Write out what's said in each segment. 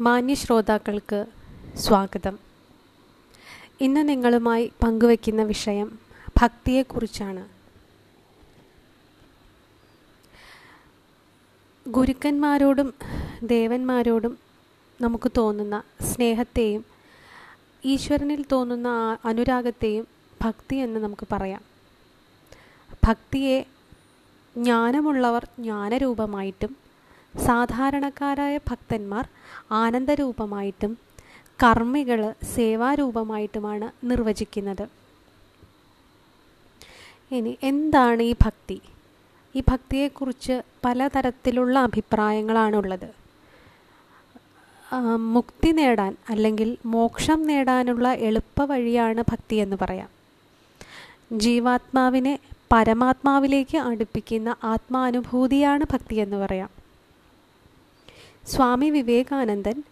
മാന്യ ശ്രോതാക്കൾക്ക് സ്വാഗതം. ഇന്ന് നിങ്ങളുമായി പങ്കുവയ്ക്കുന്ന വിഷയം ഭക്തിയെക്കുറിച്ചാണ്. ഗുരുക്കന്മാരോടും ദേവന്മാരോടും നമുക്ക് തോന്നുന്ന സ്നേഹത്തെയും ഈശ്വരനിൽ തോന്നുന്ന അനുരാഗത്തെയും ഭക്തി എന്ന് നമുക്ക് പറയാം. ഭക്തിയെ ജ്ഞാനമുള്ളവർ ജ്ഞാനരൂപമായിട്ടും സാധാരണക്കാരായ ഭക്തന്മാർ ആനന്ദരൂപമായിട്ടും കർമ്മികൾ സേവാരൂപമായിട്ടുമാണ് നിർവചിക്കുന്നത്. ഇനി എന്താണ് ഈ ഭക്തി? ഈ ഭക്തിയെക്കുറിച്ച് പലതരത്തിലുള്ള അഭിപ്രായങ്ങളാണുള്ളത്. മുക്തി നേടാൻ അല്ലെങ്കിൽ മോക്ഷം നേടാനുള്ള എളുപ്പ വഴിയാണ് ഭക്തി എന്ന് പറയാം. ജീവാത്മാവിനെ പരമാത്മാവിലേക്ക് അടുപ്പിക്കുന്ന ആത്മാനുഭൂതിയാണ് ഭക്തി എന്ന് പറയാം. സ്വാമി വിവേകാനന്ദൻ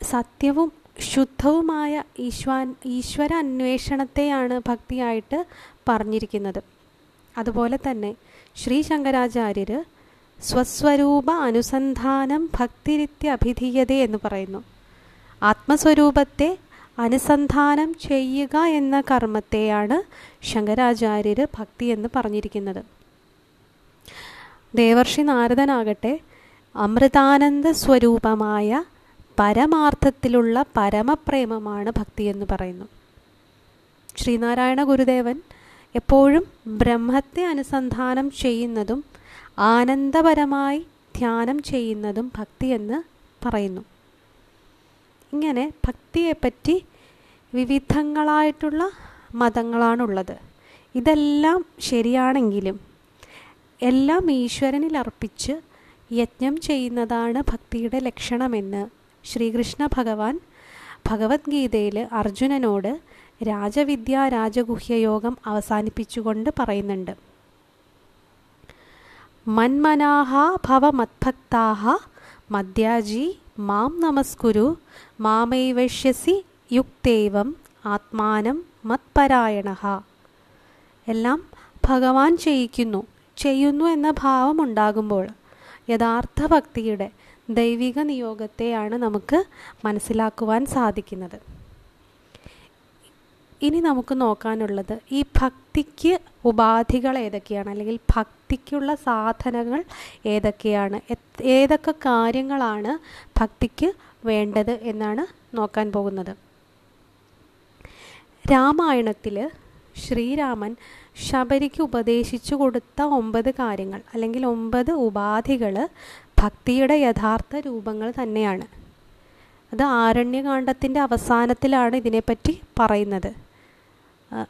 സത്യവും ശുദ്ധവുമായ ഈശ്വാൻ ഈശ്വര അന്വേഷണത്തെയാണ് ഭക്തിയായിട്ട് പറഞ്ഞിരിക്കുന്നത്. അതുപോലെ തന്നെ ശ്രീ ശങ്കരാചാര്യർ സ്വസ്വരൂപ അനുസന്ധാനം ഭക്തിരിത്യ അഭിധീയത എന്ന് പറയുന്നു. ആത്മസ്വരൂപത്തെ അനുസന്ധാനം ചെയ്യുക എന്ന കർമ്മത്തെയാണ് ശങ്കരാചാര്യർ ഭക്തി എന്ന് പറഞ്ഞിരിക്കുന്നത്. ദേവർഷി നാരദനാകട്ടെ അമൃതാനന്ദ സ്വരൂപമായ പരമാർത്ഥത്തിലുള്ള പരമപ്രേമമാണ് ഭക്തി എന്ന് പറയുന്നു. ശ്രീനാരായണ ഗുരുദേവൻ എപ്പോഴും ബ്രഹ്മത്തെ അനുസന്ധാനം ചെയ്യുന്നതും ആനന്ദപരമായി ധ്യാനം ചെയ്യുന്നതും ഭക്തി എന്ന് പറയുന്നു. ഇങ്ങനെ ഭക്തിയെപ്പറ്റി വിവിധങ്ങളായിട്ടുള്ള മതങ്ങളാണുള്ളത്. ഇതെല്ലാം ശരിയാണെങ്കിലും എല്ലാം ഈശ്വരനിൽ അർപ്പിച്ച് യജ്ഞം ചെയ്യുന്നതാണ് ഭക്തിയുടെ ലക്ഷണമെന്ന് ശ്രീകൃഷ്ണ ഭഗവാൻ ഭഗവത്ഗീതയിൽ അർജുനനോട് രാജവിദ്യ രാജഗുഹ്യയോഗം അവസാനിപ്പിച്ചുകൊണ്ട് പറയുന്നുണ്ട്. മന്മനാഹ ഭവ മത്ഭക്താഹ മദ്യാജി മാം നമസ്കുരു മാമൈവശ്യസി യുക്തേവം ആത്മാനം മത്പരായണ. എല്ലാം ഭഗവാൻ ചെയ്യിക്കുന്നു ചെയ്യുന്നു എന്ന ഭാവം ഉണ്ടാകുമ്പോൾ യഥാർത്ഥ ഭക്തിയുടെ ദൈവിക നിയോഗത്തെയാണ് നമുക്ക് മനസ്സിലാക്കുവാൻ സാധിക്കുന്നത്. ഇനി നമുക്ക് നോക്കാനുള്ളത് ഈ ഭക്തിക്ക് ഉപാധികൾ ഏതൊക്കെയാണ്? അല്ലെങ്കിൽ ഭക്തിക്കുള്ള സാധനങ്ങൾ ഏതൊക്കെയാണ്? ഏതൊക്കെ കാര്യങ്ങളാണ് ഭക്തിക്ക് വേണ്ടത് എന്നാണ് നോക്കാൻ പോകുന്നത്. രാമായണത്തിൽ ശ്രീരാമൻ ശബരിക്ക് ഉപദേശിച്ചു കൊടുത്ത ഒമ്പത് കാര്യങ്ങൾ അല്ലെങ്കിൽ ഒമ്പത് ഉപാധികൾ ഭക്തിയുടെ യഥാർത്ഥ രൂപങ്ങൾ തന്നെയാണ്. അത് ആരണ്യകാണ്ഡത്തിന്റെ അവസാനത്തിലാണ് ഇതിനെപ്പറ്റി പറയുന്നത്.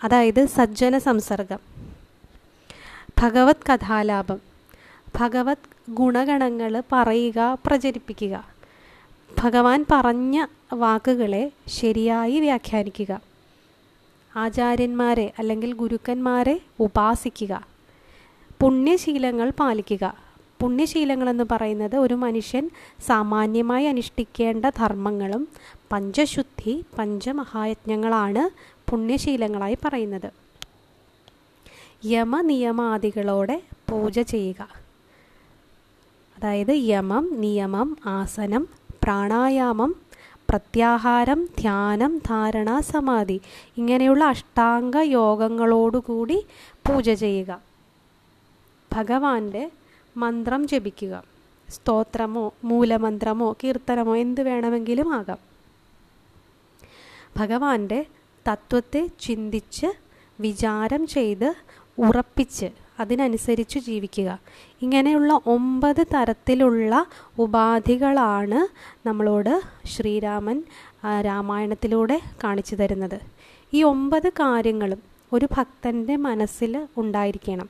അതായത് സജ്ജന സംസർഗം ഭഗവത് കഥാലാപം ഭഗവത് ഗുണഗണങ്ങൾ പറയുക പ്രചരിപ്പിക്കുക. ഭഗവാൻ പറഞ്ഞ വാക്കുകളെ ശരിയായി വ്യാഖ്യാനിക്കുക. ആചാര്യന്മാരെ അല്ലെങ്കിൽ ഗുരുക്കന്മാരെ ഉപാസിക്കുക. പുണ്യശീലങ്ങൾ പാലിക്കുക. പുണ്യശീലങ്ങൾ എന്ന് പറയുന്നത് ഒരു മനുഷ്യൻ സാമാന്യമായി അനുഷ്ഠിക്കേണ്ട ധർമ്മങ്ങളും പഞ്ചശുദ്ധി പഞ്ചമഹായജ്ഞങ്ങളാണ് പുണ്യശീലങ്ങളായി പറയുന്നത്. യമനിയമാദികളോടെ പൂജ ചെയ്യുക. അതായത് യമം നിയമം ആസനം പ്രാണായാമം പ്രത്യാഹാരം ധ്യാനം ധാരണ സമാധി ഇങ്ങനെയുള്ള അഷ്ടാംഗ യോഗങ്ങളോടുകൂടി പൂജ ചെയ്യുക. ഭഗവാന്റെ മന്ത്രം ജപിക്കുക. സ്തോത്രമോ മൂലമന്ത്രമോ കീർത്തനമോ എന്ത് വേണമെങ്കിലും ആകാം. ഭഗവാന്റെ തത്വത്തെ ചിന്തിച്ച് വിചാരം ചെയ്ത് ഉറപ്പിച്ച് അതിനനുസരിച്ച് ജീവിക്കുക. ഇങ്ങനെയുള്ള ഒമ്പത് തരത്തിലുള്ള ഉപാധികളാണ് നമ്മളോട് ശ്രീരാമൻ രാമായണത്തിലൂടെ കാണിച്ചു തരുന്നത്. ഈ ഒമ്പത് കാര്യങ്ങളും ഒരു ഭക്തന്റെ മനസ്സിൽ ഉണ്ടായിരിക്കണം.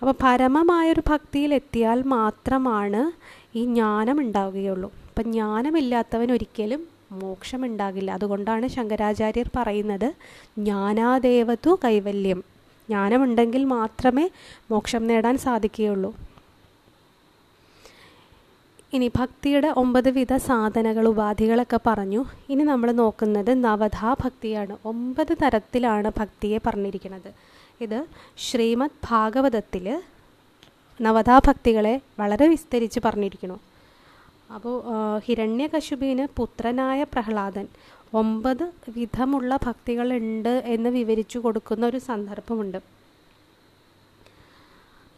അപ്പോൾ പരമമായൊരു ഭക്തിയിൽ എത്തിയാൽ മാത്രമാണ് ഈ ജ്ഞാനം ഉണ്ടാവുകയുള്ളൂ. അപ്പം ജ്ഞാനമില്ലാത്തവൻ ഒരിക്കലും മോക്ഷമുണ്ടാകില്ല. അതുകൊണ്ടാണ് ശങ്കരാചാര്യർ പറയുന്നത് ജ്ഞാനാദേവതു കൈവല്യം. ജ്ഞാനമുണ്ടെങ്കിൽ മാത്രമേ മോക്ഷം നേടാൻ സാധിക്കുകയുള്ളൂ. ഇനി ഭക്തിയുടെ ഒമ്പത് വിധ സാധനകൾ ഉപാധികളൊക്കെ പറഞ്ഞു. ഇനി നമ്മൾ നോക്കുന്നത് നവധാ ഭക്തിയാണ്. ഒമ്പത് തരത്തിലാണ് ഭക്തിയെ പറഞ്ഞിരിക്കുന്നത്. ഇത് ശ്രീമദ് ഭാഗവതത്തിൽ നവധാ ഭക്തികളെ വളരെ വിസ്തരിച്ച് പറഞ്ഞിരിക്കുന്നു. അപ്പോൾ ഹിരണ്യകശുപിന് പുത്രനായ പ്രഹ്ലാദൻ ഒമ്പത് വിധമുള്ള ഭക്തികളുണ്ട് എന്ന് വിവരിച്ചു കൊടുക്കുന്ന ഒരു സന്ദർഭമുണ്ട്.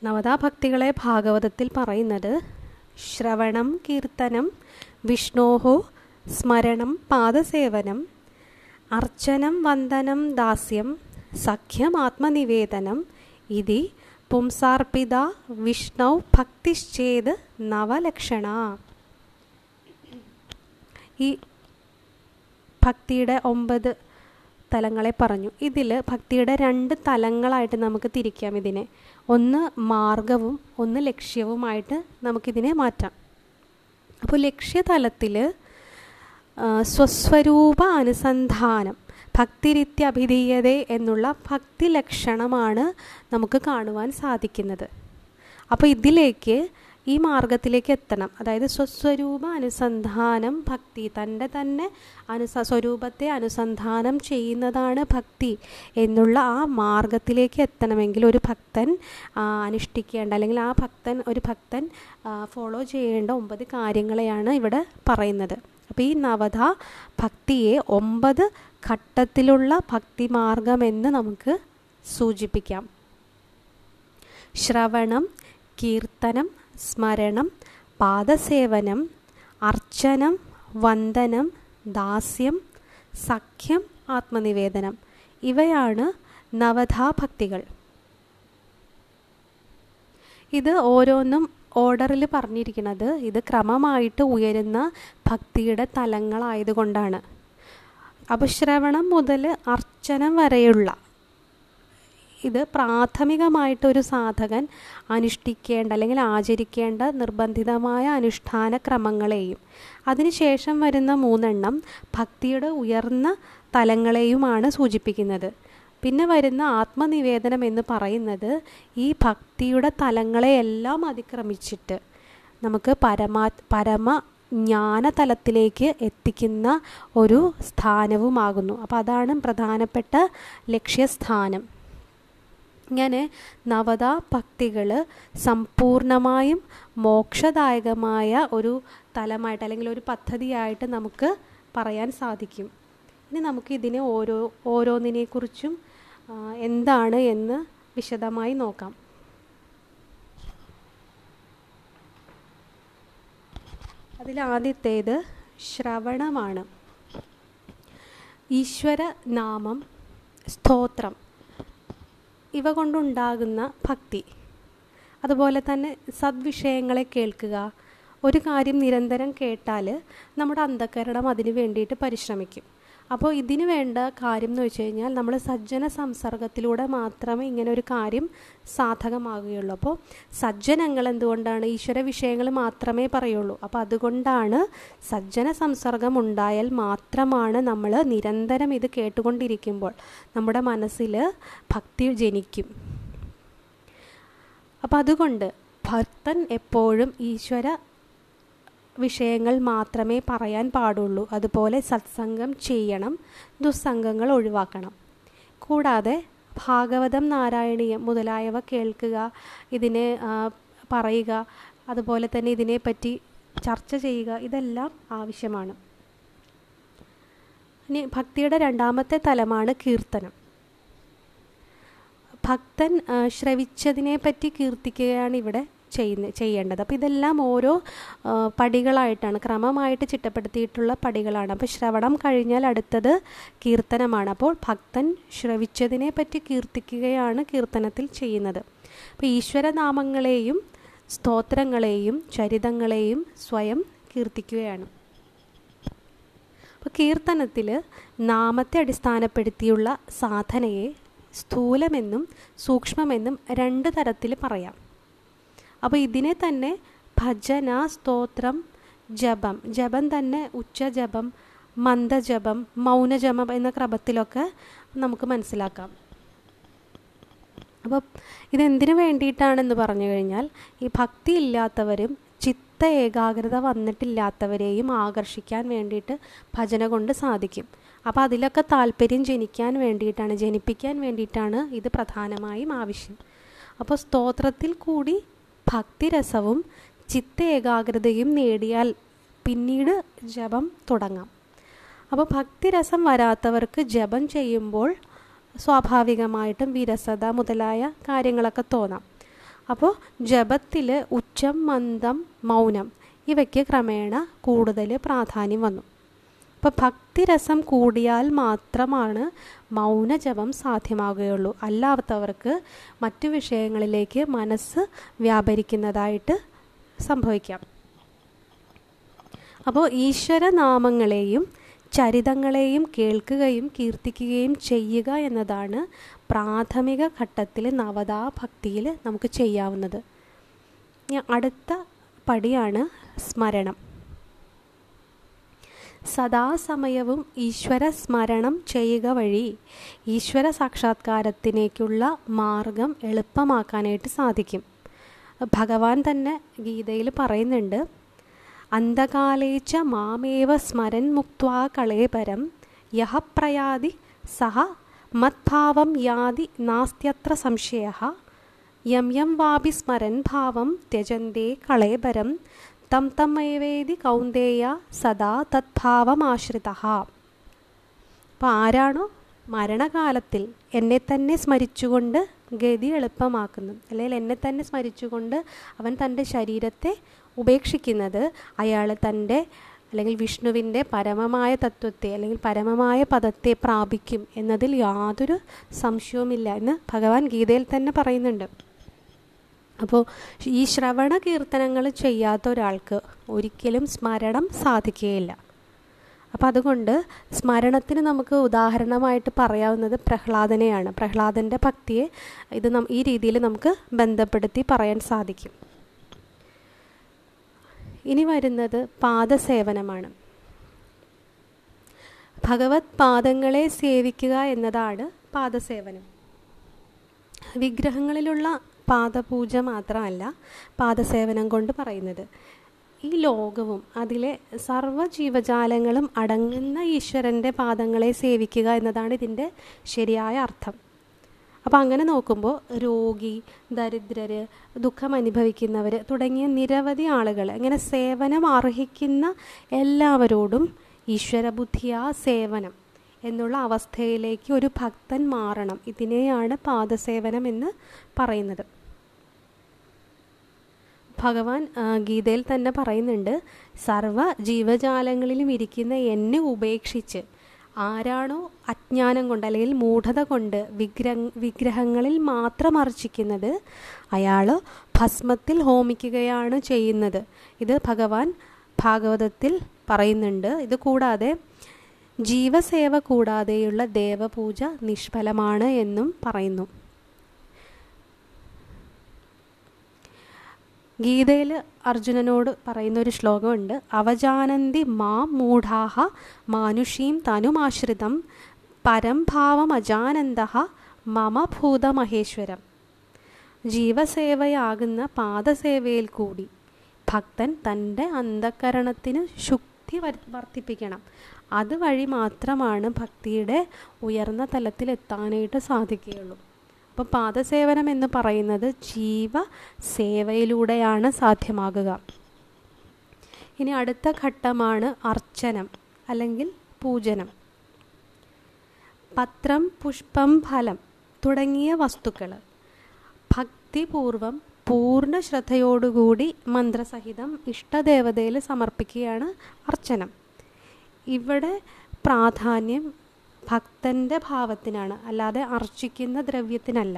നവതാഭക്തികളെ ഭാഗവതത്തിൽ പറയുന്നത് ശ്രവണം കീർത്തനം വിഷ്ണോഹോ സ്മരണം പാദസേവനം അർച്ചനം വന്ദനം ദാസ്യം സഖ്യം ആത്മനിവേദനം ഇതി പുംസാർപ്പിത വിഷ്ണു ഭക്തിശ്ചേത് നവലക്ഷണ. ഈ ഭക്തിയുടെ ഒമ്പത് തലങ്ങളെ പറഞ്ഞു. ഇതിൽ ഭക്തിയുടെ രണ്ട് തലങ്ങളായിട്ട് നമുക്ക് തിരിക്കാം ഇതിനെ. ഒന്ന് മാർഗവും ഒന്ന് ലക്ഷ്യവുമായിട്ട് നമുക്കിതിനെ മാറ്റാം. അപ്പോൾ ലക്ഷ്യതലത്തിൽ സ്വസ്വരൂപ അനുസന്ധാനം ഭക്തിരിത്യഭിധീയത എന്നുള്ള ഭക്തി ലക്ഷണമാണ് നമുക്ക് കാണുവാൻ സാധിക്കുന്നത്. അപ്പോൾ ഇതിലേക്ക് ഈ മാർഗത്തിലേക്ക് എത്തണം. അതായത് സ്വസ്വരൂപ അനുസന്ധാനം ഭക്തി. തന്റെ തന്നെ അനുസ സ്വരൂപത്തെ അനുസന്ധാനം ചെയ്യുന്നതാണ് ഭക്തി എന്നുള്ള ആ മാർഗത്തിലേക്ക് എത്തണമെങ്കിൽ ഒരു ഭക്തൻ അനുഷ്ഠിക്കേണ്ട അല്ലെങ്കിൽ ആ ഭക്തൻ ഒരു ഭക്തൻ ഫോളോ ചെയ്യേണ്ട ഒമ്പത് കാര്യങ്ങളെയാണ് ഇവിടെ പറയുന്നത്. അപ്പോൾ ഈ നവധ ഭക്തിയെ ഒമ്പത് ഘട്ടത്തിലുള്ള ഭക്തി മാർഗമെന്ന് നമുക്ക് സൂചിപ്പിക്കാം. ശ്രവണം കീർത്തനം സ്മരണം പാദസേവനം അർച്ചനം വന്ദനം ദാസ്യം സഖ്യം ആത്മനിവേദനം. ഇവയാണ് നവധാഭക്തികൾ. ഇത് ഓരോന്നും ഓർഡറിൽ പറഞ്ഞിരിക്കുന്നത് ഇത് ക്രമമായിട്ട് ഉയരുന്ന ഭക്തിയുടെ തലങ്ങളായതുകൊണ്ടാണ്. അപശ്രവണം മുതൽ അർച്ചനം വരെയുള്ള ഇത് പ്രാഥമികമായിട്ടൊരു സാധകൻ അനുഷ്ഠിക്കേണ്ട അല്ലെങ്കിൽ ആചരിക്കേണ്ട നിർബന്ധിതമായ അനുഷ്ഠാന ക്രമങ്ങളെയും അതിനുശേഷം വരുന്ന മൂന്നെണ്ണം ഭക്തിയുടെ ഉയർന്ന തലങ്ങളെയുമാണ് സൂചിപ്പിക്കുന്നത്. പിന്നെ വരുന്ന ആത്മനിവേദനം എന്ന് പറയുന്നത് ഈ ഭക്തിയുടെ തലങ്ങളെയെല്ലാം അതിക്രമിച്ചിട്ട് നമുക്ക് പരമാ പരമ ജ്ഞാനതലത്തിലേക്ക് എത്തിക്കുന്ന ഒരു സ്ഥാനവുമാകുന്നു. അപ്പോൾ അതാണ് പ്രധാനപ്പെട്ട ലക്ഷ്യസ്ഥാനം. ഇങ്ങനെ നവതാ ഭക്തികൾ സമ്പൂർണമായും മോക്ഷദായകമായ ഒരു തലമായിട്ട് അല്ലെങ്കിൽ ഒരു പദ്ധതിയായിട്ട് നമുക്ക് പറയാൻ സാധിക്കും. ഇനി നമുക്ക് ഇതിനെ ഓരോ ഓരോന്നിനെക്കുറിച്ചും എന്താണ് എന്ന് വിശദമായി നോക്കാം. അതിലാദ്യത്തേത് ശ്രവണമാണ്. ഈശ്വര നാമം സ്തോത്രം. ഇവ കൊണ്ടുണ്ടാകുന്ന ഭക്തി. അതുപോലെ തന്നെ സദ്വിഷയങ്ങളെ കേൾക്കുക. ഒരു കാര്യം നിരന്തരം കേട്ടാൽ നമ്മുടെ അന്ധകരണം അതിന് വേണ്ടിയിട്ട് പരിശ്രമിക്കും. അപ്പോൾ ഇതിന് വേണ്ട കാര്യം എന്ന് വെച്ച് കഴിഞ്ഞാൽ നമ്മൾ സജ്ജന സംസർഗത്തിലൂടെ മാത്രമേ ഇങ്ങനെ ഒരു കാര്യം സാധകമാകുകയുള്ളൂ. അപ്പോൾ സജ്ജനങ്ങൾ എന്തുകൊണ്ടാണ് ഈശ്വര വിഷയങ്ങൾ മാത്രമേ പറയുള്ളൂ? അപ്പോൾ അതുകൊണ്ടാണ് സജ്ജന സംസർഗം ഉണ്ടായാൽ മാത്രമാണ് നമ്മൾ നിരന്തരം ഇത് കേട്ടുകൊണ്ടിരിക്കുമ്പോൾ നമ്മുടെ മനസ്സിൽ ഭക്തി ജനിക്കും. അപ്പം അതുകൊണ്ട് ഭക്തൻ എപ്പോഴും ഈശ്വര വിഷയങ്ങൾ മാത്രമേ പറയാൻ പാടുള്ളൂ. അതുപോലെ സത്സംഗം ചെയ്യണം ദുസ്സംഗങ്ങൾ ഒഴിവാക്കണം. കൂടാതെ ഭാഗവതം നാരായണീയം മുതലായവ കേൾക്കുക ഇതിനെ പറയുക അതുപോലെ തന്നെ ഇതിനെപ്പറ്റി ചർച്ച ചെയ്യുക ഇതെല്ലാം ആവശ്യമാണ്. ഇനി ഭക്തിയുടെ രണ്ടാമത്തെ തലമാണ് കീർത്തനം. ഭക്തൻ ശ്രവിച്ചതിനെപ്പറ്റി കീർത്തിക്കുകയാണ് ഇവിടെ ചെയ്യുന്ന ചെയ്യേണ്ടത്. അപ്പോൾ ഇതെല്ലാം ഓരോ പടികളായിട്ടാണ് ക്രമമായിട്ട് ചിട്ടപ്പെടുത്തിയിട്ടുള്ള പടികളാണ്. അപ്പോൾ ശ്രവണം കഴിഞ്ഞാൽ അടുത്തത് കീർത്തനമാണ്. അപ്പോൾ ഭക്തൻ ശ്രവിച്ചതിനെ പറ്റി കീർത്തിക്കുകയാണ് കീർത്തനത്തിൽ ചെയ്യുന്നത്. അപ്പോൾ ഈശ്വരനാമങ്ങളെയും സ്തോത്രങ്ങളെയും ചരിതങ്ങളെയും സ്വയം കീർത്തിക്കുകയാണ്. അപ്പോൾ കീർത്തനത്തിൽ നാമത്തെ അടിസ്ഥാനപ്പെടുത്തിയുള്ള സാധനയെ സ്ഥൂലമെന്നും സൂക്ഷ്മമെന്നും രണ്ട് തരത്തിൽ പറയാം. അപ്പോൾ ഇതിനെ തന്നെ ഭജന സ്തോത്രം ജപം. ജപം തന്നെ ഉച്ചജപം മന്ദജപം മൗനജപം എന്ന ക്രമത്തിലൊക്കെ നമുക്ക് മനസ്സിലാക്കാം. അപ്പോൾ ഇതെന്തിനു വേണ്ടിയിട്ടാണെന്ന് പറഞ്ഞു കഴിഞ്ഞാൽ ഈ ഭക്തി ഇല്ലാത്തവരും ചിത്ത ഏകാഗ്രത വന്നിട്ടില്ലാത്തവരെയും ആകർഷിക്കാൻ വേണ്ടിയിട്ട് ഭജന കൊണ്ട് സാധിക്കും. അപ്പോൾ അതിലൊക്കെ താല്പര്യം ജനിക്കാൻ വേണ്ടിയിട്ടാണ് ജനിപ്പിക്കാൻ വേണ്ടിയിട്ടാണ് ഇത് പ്രധാനമായും ആവശ്യം. അപ്പോൾ സ്തോത്രത്തിൽ കൂടി ഭക്തിരസവും ചിത്ത ഏകാഗ്രതയും നേടിയാൽ പിന്നീട് ജപം തുടങ്ങാം. അപ്പോൾ ഭക്തിരസം വരാത്തവർക്ക് ജപം ചെയ്യുമ്പോൾ സ്വാഭാവികമായിട്ടും വിരസത മുതലായ കാര്യങ്ങളൊക്കെ തോന്നാം. അപ്പോൾ ജപത്തിൽ ഉച്ചം മന്ദം മൗനം ഇവയ്ക്ക് ക്രമേണ കൂടുതൽ പ്രാധാന്യം വന്നു. അപ്പോൾ ഭക്തിരസം കൂടിയാൽ മാത്രമാണ് മൗനജപം സാധ്യമാകുകയുള്ളൂ. അല്ലാത്തവർക്ക് മറ്റു വിഷയങ്ങളിലേക്ക് മനസ്സ് വ്യാപരിക്കുന്നതായിട്ട് സംഭവിക്കാം. അപ്പോൾ ഈശ്വരനാമങ്ങളെയും ചരിതങ്ങളെയും കേൾക്കുകയും കീർത്തിക്കുകയും ചെയ്യുക എന്നതാണ് പ്രാഥമിക ഘട്ടത്തിൽ നവതാ ഭക്തിയിൽ നമുക്ക് ചെയ്യാവുന്നത്. അടുത്ത പടിയാണ് സ്മരണം. സദാസമയവും ഈശ്വര സ്മരണം ചെയ്യുക വഴി ഈശ്വര സാക്ഷാത്കാരത്തിലേക്കുള്ള മാർഗം എളുപ്പമാക്കാനായിട്ട് സാധിക്കും. ഭഗവാൻ തന്നെ ഗീതയിൽ പറയുന്നുണ്ട് അന്ധകാലേച്ച മാമേവ സ്മരൻ മുക്വാ കളേപരം യഹ പ്രയാതി സഹ മത്ഭാവം യാതി നാസ്ത്യത്ര സംശയ യം യം വാപി സ്മരൻ ഭാവം ത്യജന്തേ കളേപരം തം തമ്മേവേദി കൗന്ദേയ സദാ തദ്ഭാവമാശ്രിത. അപ്പോൾ ആരാണോ മരണകാലത്തിൽ എന്നെ തന്നെ സ്മരിച്ചുകൊണ്ട് ഗതി എളുപ്പമാക്കുന്നു അല്ലെങ്കിൽ എന്നെ തന്നെ സ്മരിച്ചുകൊണ്ട് അവൻ തന്റെ ശരീരത്തെ ഉപേക്ഷിക്കുന്നത് അയാൾ തന്റെ അല്ലെങ്കിൽ വിഷ്ണുവിന്റെ പരമമായ തത്വത്തെ അല്ലെങ്കിൽ പരമമായ പദത്തെ പ്രാപിക്കും എന്നതിൽ യാതൊരു സംശയവുമില്ല എന്ന് ഭഗവാൻ ഗീതയിൽ തന്നെ പറയുന്നുണ്ട്. അപ്പോൾ ഈ ശ്രവണ കീർത്തനങ്ങൾ ചെയ്യാത്ത ഒരാൾക്ക് ഒരിക്കലും സ്മരണം സാധിക്കുകയില്ല. അപ്പം അതുകൊണ്ട് സ്മരണത്തിന് നമുക്ക് ഉദാഹരണമായിട്ട് പറയാവുന്നത് പ്രഹ്ലാദനെയാണ്. പ്രഹ്ലാദന്റെ ഭക്തിയെ ഇത് ഈ രീതിയിൽ നമുക്ക് ബന്ധപ്പെടുത്തി പറയാൻ സാധിക്കും. ഇനി വരുന്നത് പാദസേവനമാണ്. ഭഗവത് പാദങ്ങളെ സേവിക്കുക എന്നതാണ് പാദസേവനം. വിഗ്രഹങ്ങളിലുള്ള പാദപൂജ മാത്രമല്ല പാദസേവനം കൊണ്ട് പറയുന്നത്. ഈ ലോകവും അതിലെ സർവ ജീവജാലങ്ങളും അടങ്ങുന്ന ഈശ്വരന്റെ പാദങ്ങളെ സേവിക്കുക എന്നതാണ് ഇതിന്റെ ശരിയായ അർത്ഥം. അപ്പോൾ അങ്ങനെ നോക്കുമ്പോൾ രോഗി ദരിദ്രർ ദുഃഖം അനുഭവിക്കുന്നവർ തുടങ്ങിയ നിരവധി ആളുകൾ അങ്ങനെ സേവനം അർഹിക്കുന്ന എല്ലാവരോടും ഈശ്വരബുദ്ധിയാ സേവനം. എന്നുള്ള അവസ്ഥയിലേക്ക് ഒരു ഭക്തൻ മാറണം. ഇതിനെയാണ് പാദസേവനം എന്ന് പറയുന്നത്. ഭഗവാൻ ഗീതയിൽ തന്നെ പറയുന്നുണ്ട് സർവ ജീവജാലങ്ങളിലും ഇരിക്കുന്ന എന്നെ ഉപേക്ഷിച്ച് ആരാണോ അജ്ഞാനം കൊണ്ട് അല്ലെങ്കിൽ മൂഢത കൊണ്ട് വിഗ്രഹ വിഗ്രഹങ്ങളിൽ മാത്രം അർച്ചിക്കുന്നത് അയാൾ ഭസ്മത്തിൽ ഹോമിക്കുകയാണ് ചെയ്യുന്നത്. ഇത് ഭഗവാൻ ഭാഗവതത്തിൽ പറയുന്നുണ്ട്. ഇത് കൂടാതെ ജീവസേവ കൂടാതെയുള്ള ദേവപൂജ നിഷ്ഫലമാണ് എന്നും പറയുന്നു. ഗീതയിൽ അർജുനനോട് പറയുന്ന ഒരു ശ്ലോകമുണ്ട്. അവജാനന്തി മാ മൂഢാഹ മാനുഷീം തനുമാശ്രിതം പരംഭാവം അജാനന്ദ മമ ഭൂതമഹേശ്വരം. ജീവസേവയാകുന്ന പാദസേവയിൽ കൂടി ഭക്തൻ തന്റെ അന്ധകരണത്തിന് ശുദ്ധി വർദ്ധിപ്പിക്കണം. അതുവഴി മാത്രമാണ് ഭക്തിയുടെ ഉയർന്ന തലത്തിൽ എത്താനായിട്ട് സാധിക്കുകയുള്ളൂ. അപ്പോൾ പാദസേവനം എന്ന് പറയുന്നത് ജീവ സേവയിലൂടെയാണ് സാധ്യമാകുക. ഇനി അടുത്ത ഘട്ടമാണ് അർച്ചനം അല്ലെങ്കിൽ പൂജനം. പത്രം പുഷ്പം ഫലം തുടങ്ങിയ വസ്തുക്കൾ ഭക്തിപൂർവം പൂർണ ശ്രദ്ധയോടുകൂടി മന്ത്രസഹിതം ഇഷ്ടദേവതയിൽ സമർപ്പിക്കുകയാണ് അർച്ചനം. ഇവിടെ പ്രാധാന്യം ഭക്തന്റെ ഭാവത്തിനാണ് അല്ലാതെ അർച്ചിക്കുന്ന ദ്രവ്യത്തിനല്ല.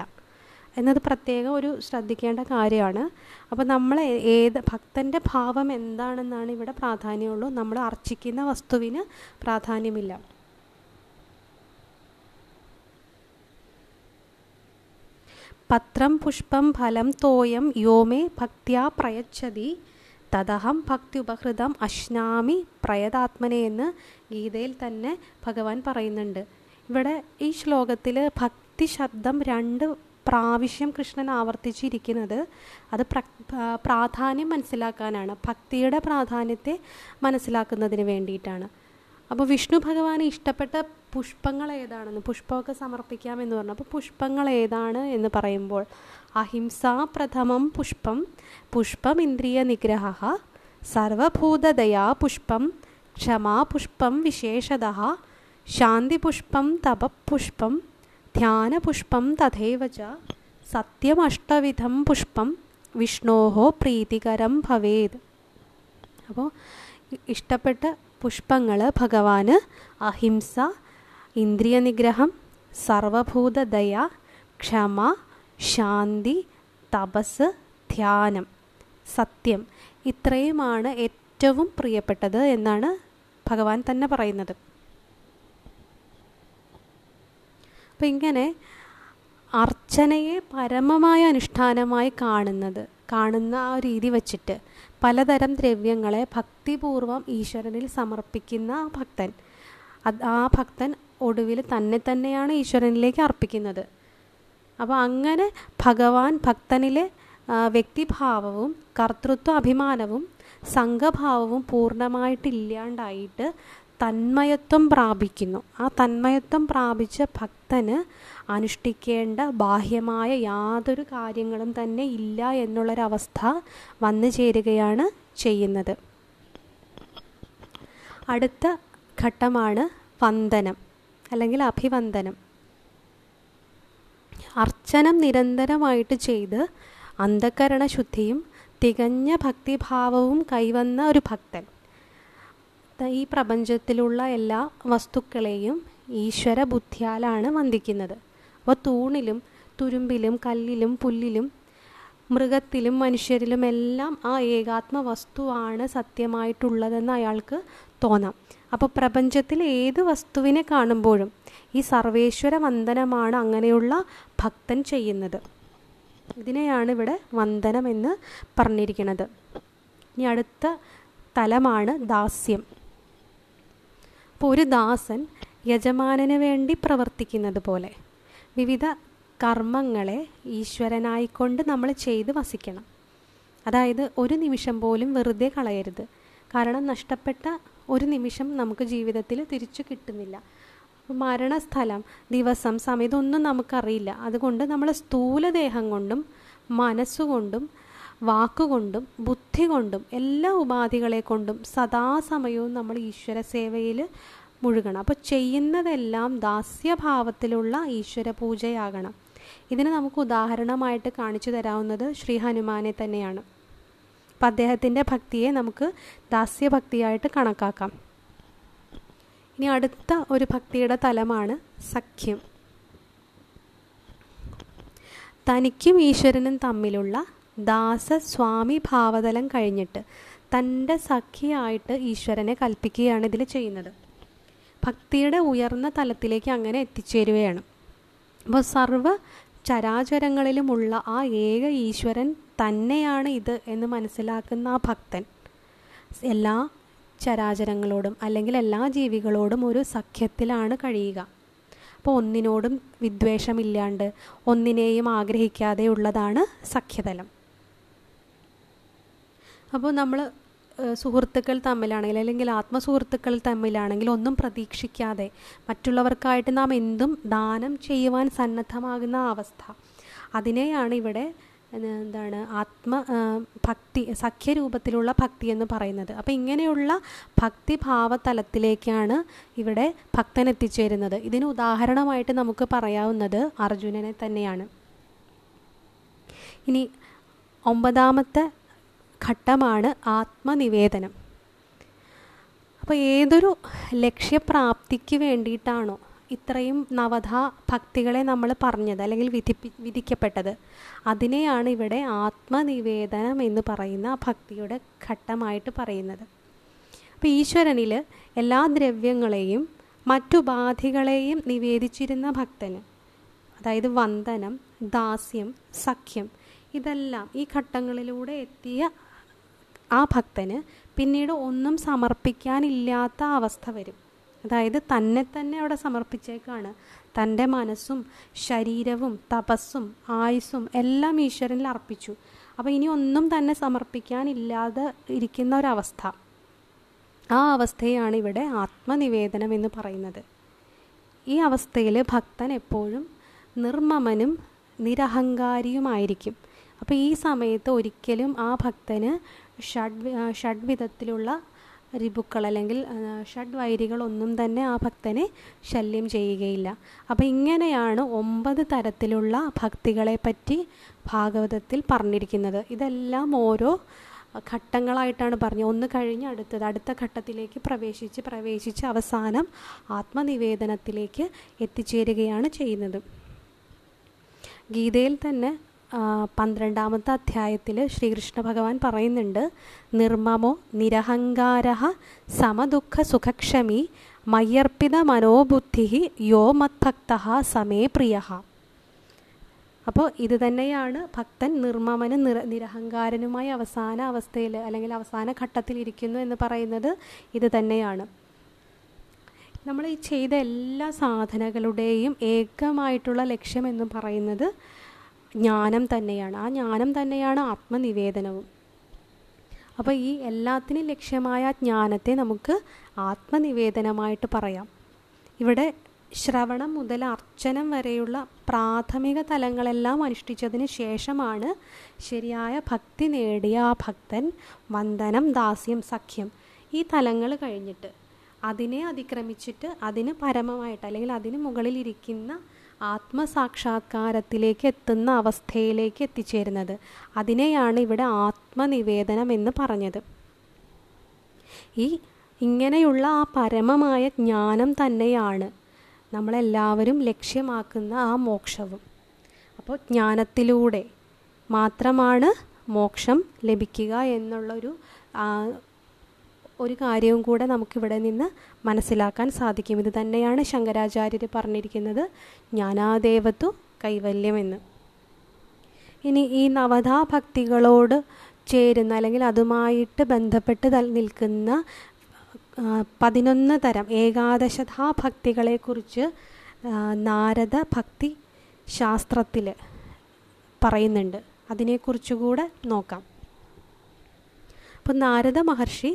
എന്നത് പ്രത്യേകം ഒരു ശ്രദ്ധിക്കേണ്ട കാര്യമാണ്. അപ്പോൾ നമ്മൾ ഏത് ഭക്തന്റെ ഭാവം എന്താണെന്നാണ് ഇവിടെ പ്രാധാന്യമുള്ളൂ. നമ്മൾ അർച്ചിക്കുന്ന വസ്തുവിന് പ്രാധാന്യമില്ല. പത്രം പുഷ്പം ഫലം തോയം യോമേ ഭക്തിയാ പ്രയച്ഛതി. തദഹം ഭക്തി ഉപഹൃതം അശ്നാമി പ്രയതാത്മനെ എന്ന് ഗീതയിൽ തന്നെ ഭഗവാൻ പറയുന്നുണ്ട്. ഇവിടെ ഈ ശ്ലോകത്തിൽ ഭക്തി ശബ്ദം രണ്ട് പ്രാവശ്യം കൃഷ്ണൻ ആവർത്തിച്ചിരിക്കുന്നത് അത് പ്ര പ്രാധാന്യം മനസ്സിലാക്കാനാണ്. ഭക്തിയുടെ പ്രാധാന്യത്തെ മനസ്സിലാക്കുന്നതിന് വേണ്ടിയിട്ടാണ്. അപ്പോൾ വിഷ്ണു ഭഗവാന് ഇഷ്ടപ്പെട്ട പുഷ്പങ്ങൾ ഏതാണെന്ന് പുഷ്പമൊക്കെ സമർപ്പിക്കാമെന്ന് പറഞ്ഞു. അപ്പോൾ പുഷ്പങ്ങൾ ഏതാണ് എന്ന് പറയുമ്പോൾ അഹിംസാ പ്രഥമം പുഷ്പം പുഷ്പം ഇന്ദ്രിയ നിഗ്രഹ സർവഭൂതദയാപുഷ്പം ക്ഷമാപുഷ്പം വിശേഷത ശാന്തിപുഷ്പം തപപുഷ്പം ധ്യാനപുഷ്പം തഥൈവ ച സത്യമഷ്ടവിധം പുഷ്പം വിഷ്ണോഹോ പ്രീതികരം ഭവേത് അപ്പോൾ ഇഷ്ടപ്പെട്ട പുഷ്പങ്ങൾ ഭഗവാന് അഹിംസ ഇന്ദ്രിയ നിഗ്രഹം സർവഭൂതദയ ക്ഷമ ശാന്തി തപസ് ധ്യാനം. സത്യം. ഇത്രയുമാണ് ഏറ്റവും പ്രിയപ്പെട്ടത് എന്നാണ് ഭഗവാൻ തന്നെ പറയുന്നത്. അപ്പം ഇങ്ങനെ അർച്ചനയെ പരമമായ അനുഷ്ഠാനമായി കാണുന്നത് കാണുന്ന ആ രീതി വച്ചിട്ട് പലതരം ദ്രവ്യങ്ങളെ ഭക്തിപൂർവം ഈശ്വരനിൽ സമർപ്പിക്കുന്ന ആ ഭക്തൻ. ആ ഭക്തൻ ഒടുവിൽ തന്നെ തന്നെയാണ് ഈശ്വരനിലേക്ക് അർപ്പിക്കുന്നത്. അപ്പോൾ അങ്ങനെ ഭഗവാൻ ഭക്തനിലെ വ്യക്തിഭാവവും കർത്തൃത്വ അഭിമാനവും സംഘഭാവവും പൂർണമായിട്ടില്ലാണ്ടായിട്ട് തന്മയത്വം പ്രാപിക്കുന്നു. ആ തന്മയത്വം പ്രാപിച്ച ഭക്തന് അനുഷ്ഠിക്കേണ്ട ബാഹ്യമായ യാതൊരു കാര്യങ്ങളും തന്നെ ഇല്ല എന്നുള്ളൊരവസ്ഥ വന്നു ചേരുകയാണ് ചെയ്യുന്നത്. അടുത്ത ഘട്ടമാണ് വന്ദനം. അല്ലെങ്കിൽ അഭിവന്ദനം. അർച്ചനം നിരന്തരമായിട്ട് ചെയ്ത് അന്ധകരണ ശുദ്ധിയും തികഞ്ഞ ഭക്തിഭാവവും കൈവന്ന ഒരു ഭക്തൻ. ഈ പ്രപഞ്ചത്തിലുള്ള എല്ലാ വസ്തുക്കളെയും ഈശ്വര ബുദ്ധിയാലാണ് വന്ദിക്കുന്നത്. അപ്പോൾ തൂണിലും തുരുമ്പിലും കല്ലിലും പുല്ലിലും മൃഗത്തിലും മനുഷ്യരിലും എല്ലാം ആ ഏകാത്മ വസ്തുവാണ് സത്യമായിട്ടുള്ളതെന്ന് അയാൾക്ക് തോന്നാം. അപ്പോൾ പ്രപഞ്ചത്തിൽ ഏത് വസ്തുവിനെ കാണുമ്പോഴും ഈ സർവേശ്വര വന്ദനമാണ് അങ്ങനെയുള്ള ഭക്തൻ ചെയ്യുന്നത്. ഇതിനെയാണ് ഇവിടെ വന്ദനം എന്ന് പറഞ്ഞിരിക്കുന്നത്. ഇനി അടുത്ത തലമാണ് ദാസ്യം. അപ്പോൾ ഒരു ദാസൻ യജമാനന് വേണ്ടി പ്രവർത്തിക്കുന്നത് പോലെ വിവിധ കർമ്മങ്ങളെ ഈശ്വരനായിക്കൊണ്ട് നമ്മൾ ചെയ്ത് വസിക്കണം. അതായത് ഒരു നിമിഷം പോലും വെറുതെ കളയരുത്. കാരണം നഷ്ടപ്പെട്ട ഒരു നിമിഷം നമുക്ക് ജീവിതത്തിൽ തിരിച്ചു കിട്ടുന്നില്ല. മരണസ്ഥലം ദിവസം സമയം ഇതൊന്നും നമുക്കറിയില്ല. അതുകൊണ്ട് നമ്മൾ സ്ഥൂലദേഹം കൊണ്ടും മനസ്സുകൊണ്ടും വാക്കുകൊണ്ടും ബുദ്ധി കൊണ്ടും എല്ലാ ഉപാധികളെ കൊണ്ടും സദാസമയവും നമ്മൾ ഈശ്വര സേവയിൽ മുഴുകണം. അപ്പോൾ ചെയ്യുന്നതെല്ലാം ദാസ്യഭാവത്തിലുള്ള ഈശ്വര പൂജയാകണം. ഇതിന് നമുക്ക് ഉദാഹരണമായിട്ട് കാണിച്ചു തരാവുന്നത് ശ്രീ ഹനുമാനെ തന്നെയാണ്. അപ്പം അദ്ദേഹത്തിന്റെ ഭക്തിയെ നമുക്ക് ദാസ്യഭക്തിയായിട്ട് കണക്കാക്കാം. ഇനി അടുത്ത ഒരു ഭക്തിയുടെ തലമാണ് സഖ്യം. തനിക്കും ഈശ്വരനും തമ്മിലുള്ള ദാസ സ്വാമി ഭാവതലം കഴിഞ്ഞിട്ട് തന്റെ സഖിയായിട്ട് ഈശ്വരനെ കൽപ്പിക്കുകയാണ് ഇതിൽ ചെയ്യുന്നത്. ഭക്തിയുടെ ഉയർന്ന തലത്തിലേക്ക് അങ്ങനെ എത്തിച്ചേരുകയാണ്. അപ്പോൾ സർവ ചരാചരങ്ങളിലുമുള്ള ആ ഏക ഈശ്വരൻ തന്നെയാണ് ഇത് എന്ന് മനസ്സിലാക്കുന്ന ആ ഭക്തൻ. എല്ലാ ചരാചരങ്ങളോടും അല്ലെങ്കിൽ എല്ലാ ജീവികളോടും ഒരു സഖ്യത്തിലാണ് കഴിയുക. അപ്പോൾ ഒന്നിനോടും വിദ്വേഷമില്ലാണ്ട് ഒന്നിനെയും ആഗ്രഹിക്കാതെ ഉള്ളതാണ് സഖ്യതലം. അപ്പോൾ നമ്മൾ സുഹൃത്തുക്കൾ തമ്മിലാണെങ്കിൽ അല്ലെങ്കിൽ ആത്മസുഹൃത്തുക്കൾ തമ്മിലാണെങ്കിൽ ഒന്നും പ്രതീക്ഷിക്കാതെ മറ്റുള്ളവർക്കായിട്ട് നാം എന്തും ദാനം ചെയ്യുവാൻ സന്നദ്ധമാകുന്ന അവസ്ഥ. അതിനെയാണ് ഇവിടെ എന്താണ്? ആത്മ ഭക്തി സഖ്യരൂപത്തിലുള്ള ഭക്തി എന്ന് പറയുന്നത്. അപ്പം ഇങ്ങനെയുള്ള ഭക്തിഭാവ തലത്തിലേക്കാണ് ഇവിടെ ഭക്തൻ എത്തിച്ചേരുന്നത് ഇതിന് ഉദാഹരണമായിട്ട് നമുക്ക് പറയാവുന്നത് അർജുനനെ തന്നെയാണ്. ഇനി ഒമ്പതാമത്തെ ഘട്ടമാണ് ആത്മനിവേദനം. അപ്പോൾ ഏതൊരു ലക്ഷ്യപ്രാപ്തിക്ക് വേണ്ടിയിട്ടാണോ ഇത്രയും നവധ ഭക്തികളെ നമ്മൾ പറഞ്ഞത് അല്ലെങ്കിൽ വിധിപ്പി വിധിക്കപ്പെട്ടത്. അതിനെയാണ് ഇവിടെ ആത്മനിവേദനം എന്ന് പറയുന്ന ഭക്തിയുടെ ഘട്ടമായിട്ട് പറയുന്നത്. അപ്പോൾ ഈശ്വരനിൽ എല്ലാ ദ്രവ്യങ്ങളെയും മറ്റുപാധികളെയും നിവേദിച്ചിരുന്ന ഭക്തന് അതായത് വന്ദനം ദാസ്യം സഖ്യം ഇതെല്ലാം ഈ ഘട്ടങ്ങളിലൂടെ എത്തിയ ആ ഭക്തന് പിന്നീട് ഒന്നും സമർപ്പിക്കാനില്ലാത്ത അവസ്ഥ വരും. അതായത് തന്നെ തന്നെ അവിടെ സമർപ്പിച്ചേക്കാണ്. തന്റെ മനസ്സും ശരീരവും തപസ്സും ആയുസ്സും എല്ലാം ഈശ്വരനിൽ അർപ്പിച്ചു. അപ്പോൾ ഇനി ഒന്നും തന്നെ സമർപ്പിക്കാനില്ലാതെ ഇരിക്കുന്ന ഒരവസ്ഥ. ആ അവസ്ഥയാണ് ഇവിടെ ആത്മനിവേദനം എന്ന് പറയുന്നത്. ഈ അവസ്ഥയിൽ ഭക്തൻ എപ്പോഴും നിർമ്മമനും നിരഹങ്കാരിയുമായിരിക്കും. അപ്പോൾ ഈ സമയത്ത് ഒരിക്കലും ആ ഭക്തന് ഷഡ് ഷഡ്വിധത്തിലുള്ള രിപുക്കൾ അല്ലെങ്കിൽ ഷഡ് ഷഡ്വൈരികളൊന്നും തന്നെ ആ ഭക്തനെ ശല്യം ചെയ്യുകയില്ല. അപ്പോൾ ഇങ്ങനെയാണ് ഒമ്പത് തരത്തിലുള്ള ഭക്തികളെ പറ്റി ഭാഗവതത്തിൽ പറഞ്ഞിരിക്കുന്നത്. ഇതെല്ലാം ഓരോ ഘട്ടങ്ങളായിട്ടാണ് പറഞ്ഞത് ഒന്ന് കഴിഞ്ഞ് അടുത്തത് അടുത്ത ഘട്ടത്തിലേക്ക് പ്രവേശിച്ച് പ്രവേശിച്ച് അവസാനം ആത്മനിവേദനത്തിലേക്ക് എത്തിച്ചേരുകയാണ് ചെയ്യുന്നത്. ഗീതയിൽ തന്നെ പന്ത്രണ്ടാമത്തെ അധ്യായത്തിൽ ശ്രീകൃഷ്ണ ഭഗവാൻ പറയുന്നുണ്ട് നിർമ്മമോ നിരഹങ്കാര സമദുഃഖ സുഖക്ഷമി മയ്യർപ്പിത മനോബുദ്ധി യോ മത്ഭക്ത സമേ പ്രിയ. അപ്പോൾ ഇത് തന്നെയാണ് ഭക്തൻ നിർമ്മമനും നിര നിരഹങ്കാരനുമായി അവസാന അവസ്ഥയിൽ അല്ലെങ്കിൽ അവസാന ഘട്ടത്തിൽ ഇരിക്കുന്നു എന്ന് പറയുന്നത് ഇത് തന്നെയാണ്. നമ്മൾ ഈ ചെയ്ത എല്ലാ സാധനകളുടെയും ഏകമായിട്ടുള്ള ലക്ഷ്യം എന്ന് പറയുന്നത് ജ്ഞാനം തന്നെയാണ്. ആ ജ്ഞാനം തന്നെയാണ് ആത്മനിവേദനവും. അപ്പോൾ ഈ എല്ലാത്തിനും ലക്ഷ്യമായ ജ്ഞാനത്തെ നമുക്ക് ആത്മനിവേദനമായിട്ട് പറയാം. ഇവിടെ ശ്രവണം മുതൽ അർച്ചനം വരെയുള്ള പ്രാഥമിക തലങ്ങളെല്ലാം അനുഷ്ഠിച്ചതിന് ശേഷമാണ് ശരിയായ ഭക്തി നേടിയ ആ ഭക്തൻ വന്ദനം ദാസ്യം സഖ്യം ഈ തലങ്ങൾ കഴിഞ്ഞിട്ട് അതിനെ അതിക്രമിച്ചിട്ട് അതിന് പരമമായിട്ട് അല്ലെങ്കിൽ അതിന് മുകളിലിരിക്കുന്ന ആത്മസാക്ഷാത്കാരത്തിലേക്ക് എത്തുന്ന അവസ്ഥയിലേക്ക് എത്തിച്ചേരുന്നത്. അതിനെയാണ് ഇവിടെ ആത്മനിവേദനം എന്ന് പറഞ്ഞത്. ഈ ഇങ്ങനെയുള്ള ആ പരമമായ ജ്ഞാനം തന്നെയാണ് നമ്മളെല്ലാവരും ലക്ഷ്യമാക്കുന്ന ആ മോക്ഷവും. അപ്പോൾ ജ്ഞാനത്തിലൂടെ മാത്രമാണ് മോക്ഷം ലഭിക്കുക എന്നുള്ളൊരു ഒരു കാര്യവും കൂടെ നമുക്കിവിടെ നിന്ന് മനസ്സിലാക്കാൻ സാധിക്കും. ഇത് തന്നെയാണ് ശങ്കരാചാര്യർ പറഞ്ഞിരിക്കുന്നത് ജ്ഞാനാദേവത്തു കൈവല്യമെന്ന്. ഇനി ഈ നവധാ ഭക്തികളോട് ചേരുന്ന അല്ലെങ്കിൽ അതുമായിട്ട് ബന്ധപ്പെട്ട് നിൽക്കുന്ന പതിനൊന്ന് തരം ഏകാദശതാ ഭക്തികളെക്കുറിച്ച് നാരദ ഭക്തി ശാസ്ത്രത്തിൽ പറയുന്നുണ്ട് അതിനെക്കുറിച്ചുകൂടെ നോക്കാം. അപ്പം നാരദ മഹർഷി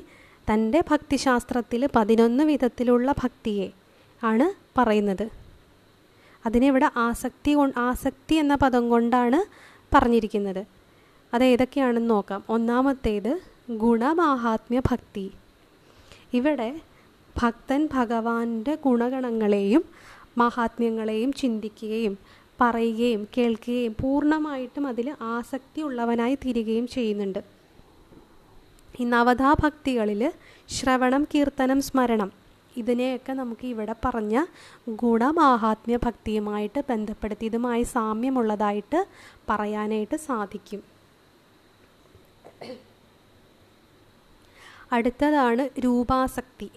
തന്റെ ഭക്തിശാസ്ത്രത്തിൽ പതിനൊന്ന് വിധത്തിലുള്ള ഭക്തിയെ ആണ് പറയുന്നത്. അതിനിവിടെ ആസക്തി ആസക്തി എന്ന പദം കൊണ്ടാണ് പറഞ്ഞിരിക്കുന്നത്. അത് ഏതൊക്കെയാണെന്ന് നോക്കാം. ഒന്നാമത്തേത് ഗുണമാഹാത്മ്യ ഭക്തി. ഇവിടെ ഭക്തൻ ഭഗവാന്റെ ഗുണഗണങ്ങളെയും മഹാത്മ്യങ്ങളെയും ചിന്തിക്കുകയും പറയുകയും കേൾക്കുകയും പൂർണമായിട്ടും അതിൽ ആസക്തി ഉള്ളവനായി തീരുകയും ചെയ്യുന്നുണ്ട്. ഈ നവതാഭക്തികളിൽ ശ്രവണം കീർത്തനം സ്മരണം ഇതിനെയൊക്കെ നമുക്ക് ഇവിടെ പറഞ്ഞ ഗുണമാഹാത്മ്യ ഭക്തിയുമായിട്ട് ബന്ധപ്പെടുത്തി ഇതുമായി സാമ്യമുള്ളതായിട്ട് പറയാനായിട്ട് സാധിക്കും. അടുത്തതാണ് രൂപാസക്തി.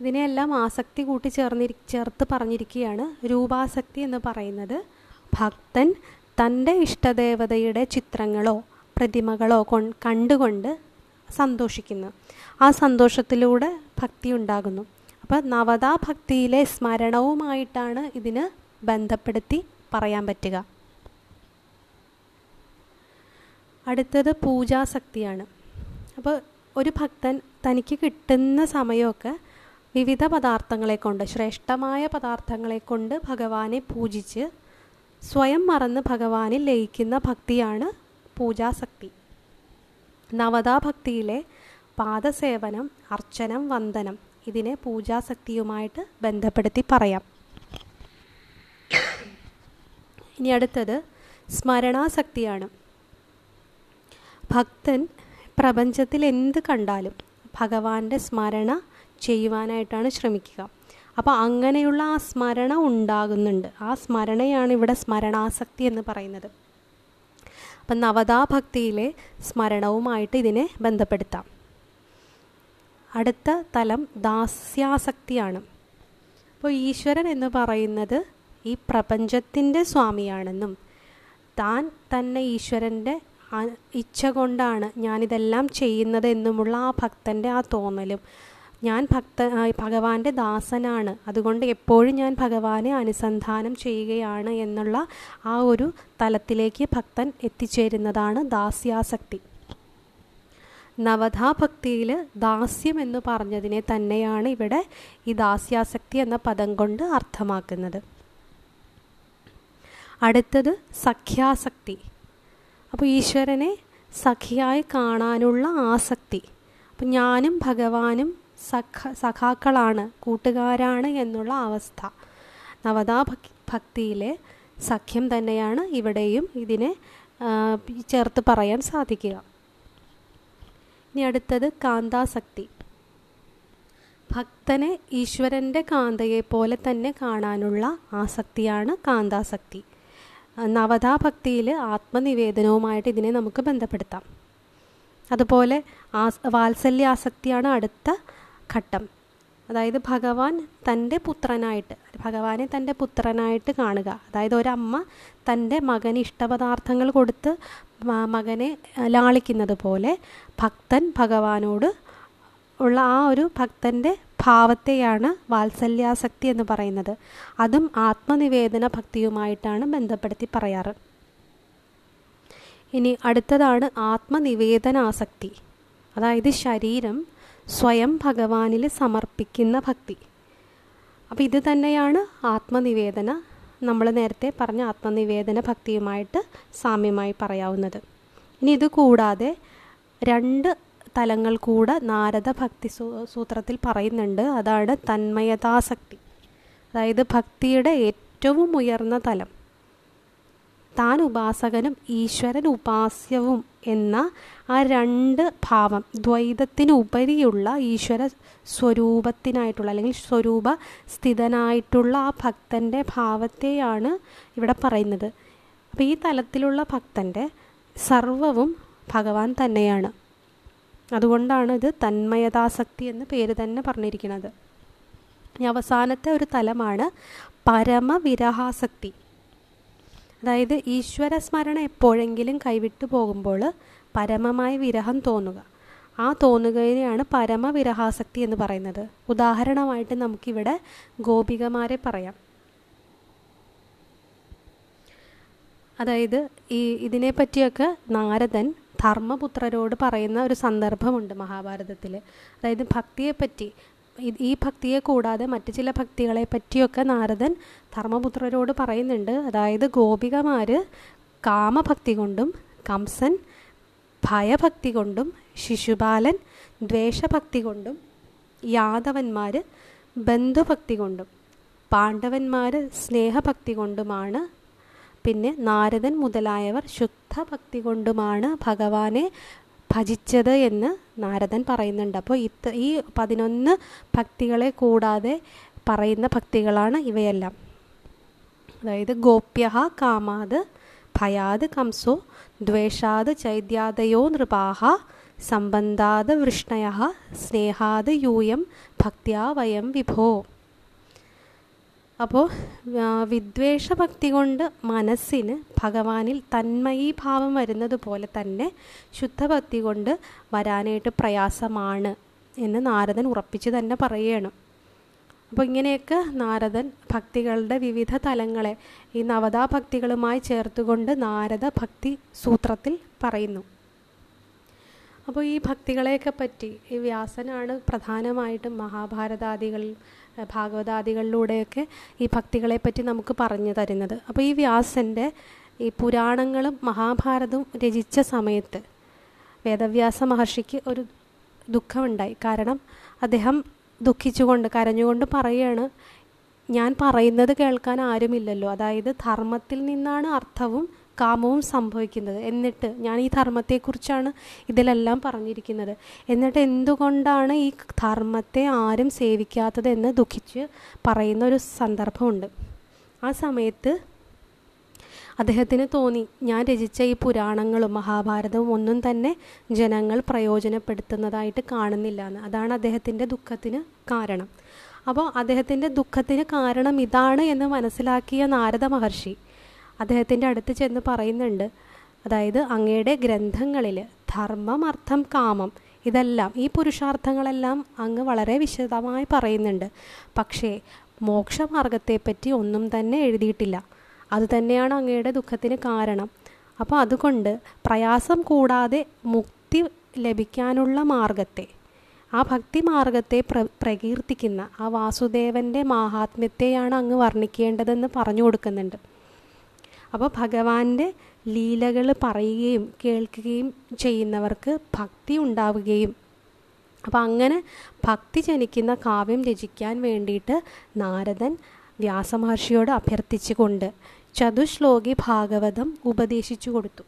ഇതിനെയെല്ലാം ആസക്തി കൂട്ടി ചേർന്നിരി ചേർത്ത് പറഞ്ഞിരിക്കുകയാണ്. രൂപാസക്തി എന്ന് പറയുന്നത് ഭക്തൻ തന്റെ ഇഷ്ടദേവതയുടെ ചിത്രങ്ങളോ പ്രതിമകളോ കൊ കണ്ടുകൊണ്ട് സന്തോഷിക്കുന്നു. ആ സന്തോഷത്തിലൂടെ ഭക്തി ഉണ്ടാകുന്നു. അപ്പോൾ നവതാ ഭക്തിയിലെ സ്മരണവുമായിട്ടാണ് ഇതിന് ബന്ധപ്പെടുത്തി പറയാൻ പറ്റുക. അടുത്തത് പൂജാസക്തിയാണ് അപ്പോൾ ഒരു ഭക്തൻ തനിക്ക് കിട്ടുന്ന സമയമൊക്കെ വിവിധ പദാർത്ഥങ്ങളെ കൊണ്ട് ശ്രേഷ്ഠമായ പദാർത്ഥങ്ങളെ കൊണ്ട് ഭഗവാനെ പൂജിച്ച് സ്വയം മറന്ന് ഭഗവാനിൽ ലയിക്കുന്ന ഭക്തിയാണ് പൂജാസക്തി നവതാ ഭക്തിയിലെ പാദസേവനം അർച്ചനം വന്ദനം ഇതിനെ പൂജാശക്തിയുമായിട്ട് ബന്ധപ്പെടുത്തി പറയാം. ഇനി അടുത്തത് സ്മരണാസക്തിയാണ് ഭക്തൻ പ്രപഞ്ചത്തിൽ എന്ത് കണ്ടാലും ഭഗവാന്റെ സ്മരണ ചെയ്യുവാനായിട്ടാണ് ശ്രമിക്കുക. അപ്പോൾ അങ്ങനെയുള്ള ആ സ്മരണ ഉണ്ടാകുന്നുണ്ട്. ആ സ്മരണയാണ് ഇവിടെ സ്മരണാസക്തി എന്ന് പറയുന്നത്. അപ്പം നവതാഭക്തിയിലെ സ്മരണവുമായിട്ട് ഇതിനെ ബന്ധപ്പെടുത്താം. അടുത്ത തലം ദാസ്യാസക്തിയാണ്. അപ്പോൾ ഈശ്വരൻ എന്ന് പറയുന്നത് ഈ പ്രപഞ്ചത്തിന്റെ സ്വാമിയാണെന്നും താൻ തന്നെ ഈശ്വരന്റെ ഇച്ഛ കൊണ്ടാണ് ഞാനിതെല്ലാം ചെയ്യുന്നത് എന്നുമുള്ള ആ ഭക്തന്റെ ആ തോന്നലും ഞാൻ ഭക്ത ഭഗവാന്റെ ദാസനാണ്. അതുകൊണ്ട് എപ്പോഴും ഞാൻ ഭഗവാനെ അനുസന്ധാനം ചെയ്യുകയാണ് എന്നുള്ള ആ ഒരു തലത്തിലേക്ക് ഭക്തൻ എത്തിച്ചേരുന്നതാണ് ദാസ്യാസക്തി. നവധാ ഭക്തിയിൽ ദാസ്യം എന്ന് പറഞ്ഞതിനെ തന്നെയാണ് ഇവിടെ ഈ ദാസ്യാസക്തി എന്ന പദം കൊണ്ട് അർത്ഥമാക്കുന്നത്. അടുത്തത് സഖ്യാസക്തി. അപ്പോൾ ഈശ്വരനെ സഖിയായി കാണാനുള്ള ആസക്തി. അപ്പം ഞാനും ഭഗവാനും സഖ സഖാക്കളാണ് കൂട്ടുകാരാണ് എന്നുള്ള അവസ്ഥ. നവതാ ഭക്തിയിലെ സഖ്യം തന്നെയാണ് ഇവിടെയും ഇതിനെ ചേർത്ത് പറയാൻ സാധിക്കുക. ഇനി അടുത്തത് കാന്താസക്തി. ഭക്തനെ ഈശ്വരന്റെ കാന്തയെ പോലെ തന്നെ കാണാനുള്ള ആസക്തിയാണ് കാന്താസക്തി. നവതാ ഭക്തിയിൽ ആത്മനിവേദനവുമായിട്ട് ഇതിനെ നമുക്ക് ബന്ധപ്പെടുത്താം. അതുപോലെ ആ വാത്സല്യാസക്തിയാണ് അടുത്ത ഘട്ടം. അതായത് ഭഗവാൻ തന്റെ പുത്രനായിട്ട് ഭഗവാനെ തന്റെ പുത്രനായിട്ട് കാണുക. അതായത് ഒരമ്മ തന്റെ മകന് ഇഷ്ടപദാർത്ഥങ്ങൾ കൊടുത്ത് മകനെ ലാളിക്കുന്നത് പോലെ ഭക്തൻ ഭഗവാനോട് ഉള്ള ആ ഒരു ഭക്തന്റെ ഭാവത്തെയാണ് വാത്സല്യാസക്തി എന്ന് പറയുന്നത്. അതും ആത്മനിവേദന ഭക്തിയുമായിട്ടാണ് ബന്ധപ്പെടുത്തി പറയാറ്. ഇനി അടുത്തതാണ് ആത്മനിവേദനാസക്തി. അതായത് ശരീരം സ്വയം ഭഗവാനിൽ സമർപ്പിക്കുന്ന ഭക്തി. അപ്പോൾ ഇത് തന്നെയാണ് ആത്മനിവേദന. നമ്മൾ നേരത്തെ പറഞ്ഞ ആത്മനിവേദന ഭക്തിയുമായിട്ട് സാമ്യമായി പറയാവുന്നത്. ഇനി ഇത് കൂടാതെ രണ്ട് തലങ്ങൾ കൂടെ നാരദ ഭക്തി സൂത്രത്തിൽ പറയുന്നുണ്ട്. അതാണ് തന്മയതാസക്തി. അതായത് ഭക്തിയുടെ ഏറ്റവും ഉയർന്ന തലം. താൻ ഉപാസകനും ഈശ്വരൻ ഉപാസ്യവും എന്ന ആ രണ്ട് ഭാവം ദ്വൈതത്തിനുപരിയുള്ള ഈശ്വര സ്വരൂപത്തിനായിട്ടുള്ള അല്ലെങ്കിൽ സ്വരൂപ സ്ഥിതനായിട്ടുള്ള ആ ഭക്തന്റെ ഭാവത്തെയാണ് ഇവിടെ പറയുന്നത്. അപ്പോൾ ഈ തലത്തിലുള്ള ഭക്തന്റെ സർവവും ഭഗവാൻ തന്നെയാണ്. അതുകൊണ്ടാണ് ഇത് തന്മയതാസക്തി എന്ന പേര് തന്നെ പറഞ്ഞിരിക്കുന്നത്. അവസാനത്തെ ഒരു തലമാണ് പരമവിരഹാസക്തി. അതായത് ഈശ്വര സ്മരണ എപ്പോഴെങ്കിലും കൈവിട്ടു പോകുമ്പോൾ പരമമായ വിരഹം തോന്നുക. ആ തോന്നുകയാണ് പരമവിരഹാസക്തി എന്ന് പറയുന്നത്. ഉദാഹരണമായിട്ട് നമുക്കിവിടെ ഗോപികമാരെ പറയാം. അതായത് ഈ ഇതിനെപ്പറ്റിയൊക്കെ നാരദൻ ധർമ്മപുത്രരോട് പറയുന്ന ഒരു സന്ദർഭമുണ്ട് മഹാഭാരതത്തിൽ അതായത് ഭക്തിയെപ്പറ്റി ഈ ഭക്തിയെ കൂടാതെ മറ്റ് ചില ഭക്തികളെ പറ്റിയൊക്കെ നാരദൻ ധർമ്മപുത്രരോട് പറയുന്നുണ്ട്. അതായത് ഗോപികമാർ കാമഭക്തി കൊണ്ടും കംസൻ ഭയഭക്തി കൊണ്ടും ശിശുപാലൻ ദ്വേഷഭക്തി കൊണ്ടും യാദവന്മാർ ബന്ധുഭക്തി കൊണ്ടും പാണ്ഡവന്മാർ സ്നേഹഭക്തി കൊണ്ടുമാണ് പിന്നെ നാരദൻ മുതലായവർ ശുദ്ധഭക്തി കൊണ്ടുമാണ് ഭഗവാനെ ഭജിച്ചത് എന്ന് നാരദൻ പറയുന്നുണ്ട്. അപ്പോൾ ഇത് ഈ പതിനൊന്ന് ഭക്തികളെ കൂടാതെ പറയുന്ന ഭക്തികളാണ് ഇവയെല്ലാം. അതായത് ഗോപ്യ കാമാത് ഭയാത് കംസോ ദ്വേഷാത് ചൈത്യാതയോ നൃപാഹ സംബന്ധാത് വൃഷ്ണയ സ്നേഹാത് യൂയം ഭക്തിയാ വയം വിഭോ. അപ്പോൾ വിദ്വേഷഭക്തി കൊണ്ട് മനസ്സിന് ഭഗവാനിൽ തന്മയീഭാവം വരുന്നത് പോലെ തന്നെ ശുദ്ധഭക്തി കൊണ്ട് വരാനായിട്ട് പ്രയാസമാണ് എന്ന് നാരദൻ ഉറപ്പിച്ച് തന്നെ പറയുകയാണ് അപ്പോൾ ഇങ്ങനെയൊക്കെ നാരദൻ ഭക്തികളുടെ വിവിധ തലങ്ങളെ ഈ നവതാ ഭക്തികളുമായി ചേർത്തുകൊണ്ട് നാരദ ഭക്തി സൂത്രത്തിൽ പറയുന്നു. അപ്പോൾ ഈ ഭക്തികളെയൊക്കെ പറ്റി ഈ വ്യാസനാണ് പ്രധാനമായിട്ടും മഹാഭാരതാദികളിൽ ഭാഗവതാദികളിലൂടെയൊക്കെ ഈ ഭക്തികളെപ്പറ്റി നമുക്ക് പറഞ്ഞു തരുന്നത്. അപ്പോൾ ഈ വ്യാസന്റെ ഈ പുരാണങ്ങളും മഹാഭാരതവും രചിച്ച സമയത്ത് വേദവ്യാസ മഹർഷിക്ക് ഒരു ദുഃഖമുണ്ടായി. കാരണം അദ്ദേഹം ദുഃഖിച്ചുകൊണ്ട് കരഞ്ഞുകൊണ്ട് പറയുകയാണ് ഞാൻ പറയുന്നത് കേൾക്കാൻ ആരുമില്ലല്ലോ. അതായത് ധർമ്മത്തിൽ നിന്നാണ് അർത്ഥവും കാമവും സംഭവിക്കുന്നത്. എന്നിട്ട് ഞാൻ ഈ ധർമ്മത്തെക്കുറിച്ചാണ് ഇതിലെല്ലാം പറഞ്ഞിരിക്കുന്നത്. എന്നിട്ട് എന്തുകൊണ്ടാണ് ഈ ധർമ്മത്തെ ആരും സേവിക്കാത്തത് എന്ന് ദുഃഖിച്ച് പറയുന്ന ഒരു സന്ദർഭമുണ്ട്. ആ സമയത്ത് അദ്ദേഹത്തിന് തോന്നി ഞാൻ രചിച്ച ഈ പുരാണങ്ങളും മഹാഭാരതവും ഒന്നും തന്നെ ജനങ്ങൾ പ്രയോജനപ്പെടുത്തുന്നതായിട്ട് കാണുന്നില്ല എന്ന്. അതാണ് അദ്ദേഹത്തിന്റെ ദുഃഖത്തിന് കാരണം. അപ്പോൾ അദ്ദേഹത്തിന്റെ ദുഃഖത്തിന് കാരണം ഇതാണ് എന്ന് മനസ്സിലാക്കിയ നാരദ മഹർഷി. അദ്ദേഹത്തിന്റെ അടുത്ത് ചെന്ന് പറയുന്നുണ്ട്. അതായത് അങ്ങയുടെ ഗ്രന്ഥങ്ങളിൽ ധർമ്മം അർത്ഥം കാമം ഇതെല്ലാം ഈ പുരുഷാർത്ഥങ്ങളെല്ലാം അങ്ങ് വളരെ വിശദമായി പറയുന്നുണ്ട്. പക്ഷേ മോക്ഷമാർഗത്തെപ്പറ്റി ഒന്നും തന്നെ എഴുതിയിട്ടില്ല. അതുതന്നെയാണ് അങ്ങയുടെ ദുഃഖത്തിന് കാരണം. അപ്പോൾ അതുകൊണ്ട് പ്രയാസം കൂടാതെ മുക്തി ലഭിക്കാനുള്ള മാർഗത്തെ ആ ഭക്തി മാർഗത്തെ പ്ര പ്രകീർത്തിക്കുന്ന ആ വാസുദേവന്റെ മാഹാത്മ്യത്തെയാണ് അങ്ങ് വർണിക്കേണ്ടതെന്ന് പറഞ്ഞു കൊടുക്കുന്നുണ്ട്. അപ്പോൾ ഭഗവാന്റെ ലീലകൾ പറയുകയും കേൾക്കുകയും ചെയ്യുന്നവർക്ക് ഭക്തി ഉണ്ടാവുകയും. അപ്പോൾ അങ്ങനെ ഭക്തി ജനിക്കുന്ന കാവ്യം രചിക്കാൻ വേണ്ടിയിട്ട് നാരദൻ വ്യാസമഹർഷിയോട് അഭ്യർത്ഥിച്ചുകൊണ്ട് ചതുശ്ലോകി ഭാഗവതം ഉപദേശിച്ചു കൊടുത്തു.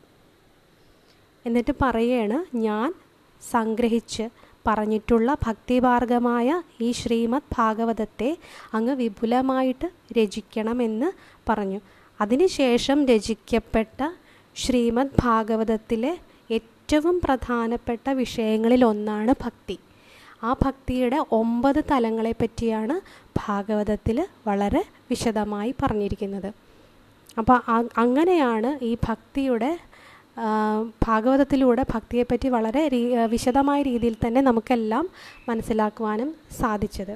എന്നിട്ട് പറയാണ് ഞാൻ സംഗ്രഹിച്ച് പറഞ്ഞിട്ടുള്ള ഭക്തിമാർഗമായ ഈ ശ്രീമദ് ഭാഗവതത്തെ അങ്ങ് വിപുലമായിട്ട് രചിക്കണമെന്ന് പറഞ്ഞു. അതിനുശേഷം രചിക്കപ്പെട്ട ശ്രീമദ് ഭാഗവതത്തിലെ ഏറ്റവും പ്രധാനപ്പെട്ട വിഷയങ്ങളിൽ ഒന്നാണ് ഭക്തി. ആ ഭക്തിയുടെ ഒമ്പത് തലങ്ങളെ പറ്റിയാണ് ഭാഗവതത്തിൽ വളരെ വിശദമായി പറഞ്ഞിരിക്കുന്നത്. അപ്പോൾ അങ്ങനെയാണ് ഈ ഭക്തിയുടെ ഭാഗവതത്തിലൂടെ ഭക്തിയെപ്പറ്റി വളരെ വിശദമായ രീതിയിൽ തന്നെ നമുക്കെല്ലാം മനസ്സിലാക്കുവാനും സാധിച്ചത്.